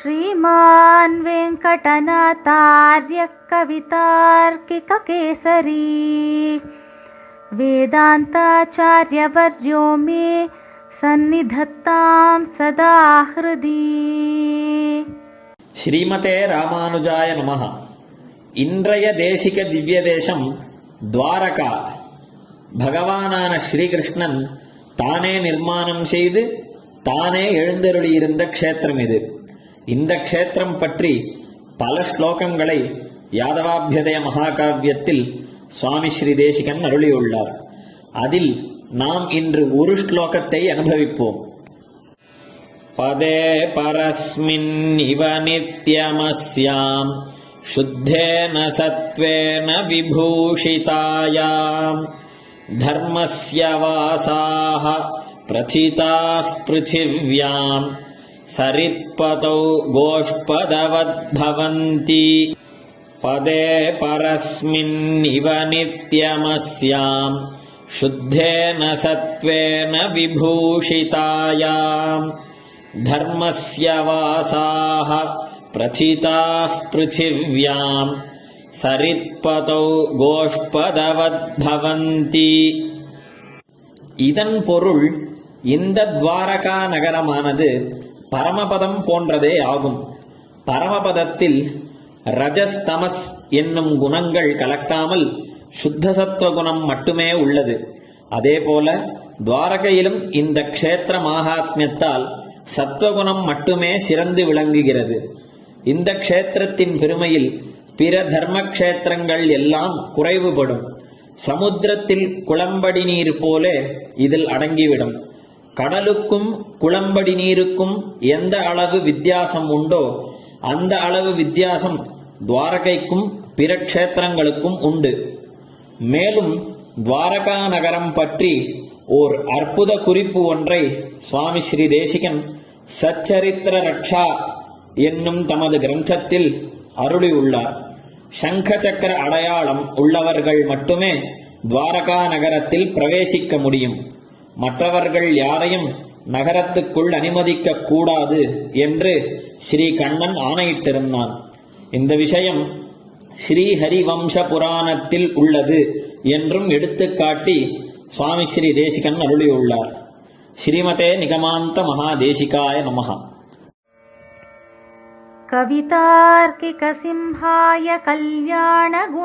श्रीमान् वेङ्कटनाथार्यः कवितार्किककेसरी वेदान्ताचार्यवर्यो मे सन्निधत्तां सदा हृदि ஸ்ரீமதே ராமானுஜாய நமஹ இன்றைய தேசிக திவ்ய தேசம் துவாரகா பகவானான ஸ்ரீகிருஷ்ணன் தானே நிர்மாணம் செய்து தானே எழுந்தருளியிருந்த க்ஷேத்திரம் இது இந்த க்ஷேத்திரம் பற்றி பல ஸ்லோகங்களை யாதவாபியதய மகாகாவியத்தில் சுவாமி ஸ்ரீ தேசிகன் அருளியுள்ளார் அதில் நாம் இன்று ஒரு ஸ்லோகத்தை அனுபவிப்போம் पदे परस्मिन्निव नित्यमस्याम् शुद्धेन सत्त्वेन विभूषितायाम् धर्मस्य वासाः प्रथिताः पृथिव्याम् सरित्पतौ गोष्पदवद्भवन्ति पदे परस्मिन्निव नित्यमस्याम् शुद्धेन सत्त्वेन विभूषितायाम् धर्मस्य वासाः प्रथिताः पृथिव्याम् சரித்பதௌ கோஷ்பதவத்பவந்தி இதன் பொருள் இந்த துவாரகா நகரமானது பரமபதம் போன்றதே ஆகும். பரமபதத்தில் ரஜஸ் தமஸ் என்னும் குணங்கள் கலக்காமல் சுத்த சத்துவ குணம் மட்டுமே உள்ளது. அதேபோல துவாரகையிலும் இந்த க்ஷேத்திர மாகாத்மியத்தால் சத்வகுணம் மட்டுமே சிறந்து விளங்குகிறது. இந்த க்ஷேத்திரத்தின் பெருமையில் பிற தர்ம க்ஷேத்திரங்கள் எல்லாம் குறைவுபடும். சமுத்திரத்தில் குளம்படி நீர் போல இதில் அடங்கிவிடும். கடலுக்கும் குளம்படி நீருக்கும் எந்த அளவு வித்தியாசம் உண்டோ அந்த அளவு வித்தியாசம் துவாரகைக்கும் பிற க்ஷேத்திரங்களுக்கும் உண்டு. மேலும் துவாரகா நகரம் பற்றி ஓர் அற்புத குறிப்பு ஒன்றை சுவாமி ஸ்ரீ தேசிகன் சச்சரித்திர ரக்ஷா என்னும் தமது கிரந்தத்தில் அருளியுள்ளார். சங்க சக்கர அடையாளம் உள்ளவர்கள் மட்டுமே துவாரகா நகரத்தில் பிரவேசிக்க முடியும். மற்றவர்கள் யாரையும் நகரத்துக்குள் அனுமதிக்க கூடாது என்று ஸ்ரீ கண்ணன் ஆணையிட்டிருந்தான் இந்த விஷயம் ஸ்ரீ ஹரிவம்ச புராணத்தில் உள்ளது என்றும் எடுத்துக்காட்டி சுவாமி ஸ்ரீ தேசிகன் அருளியுள்ளார் ஸ்ரீமதே நிகமாந்த மகாதேசிகாய நமஹா कवितार्किकसिंहाय कल्याणगुणशालिने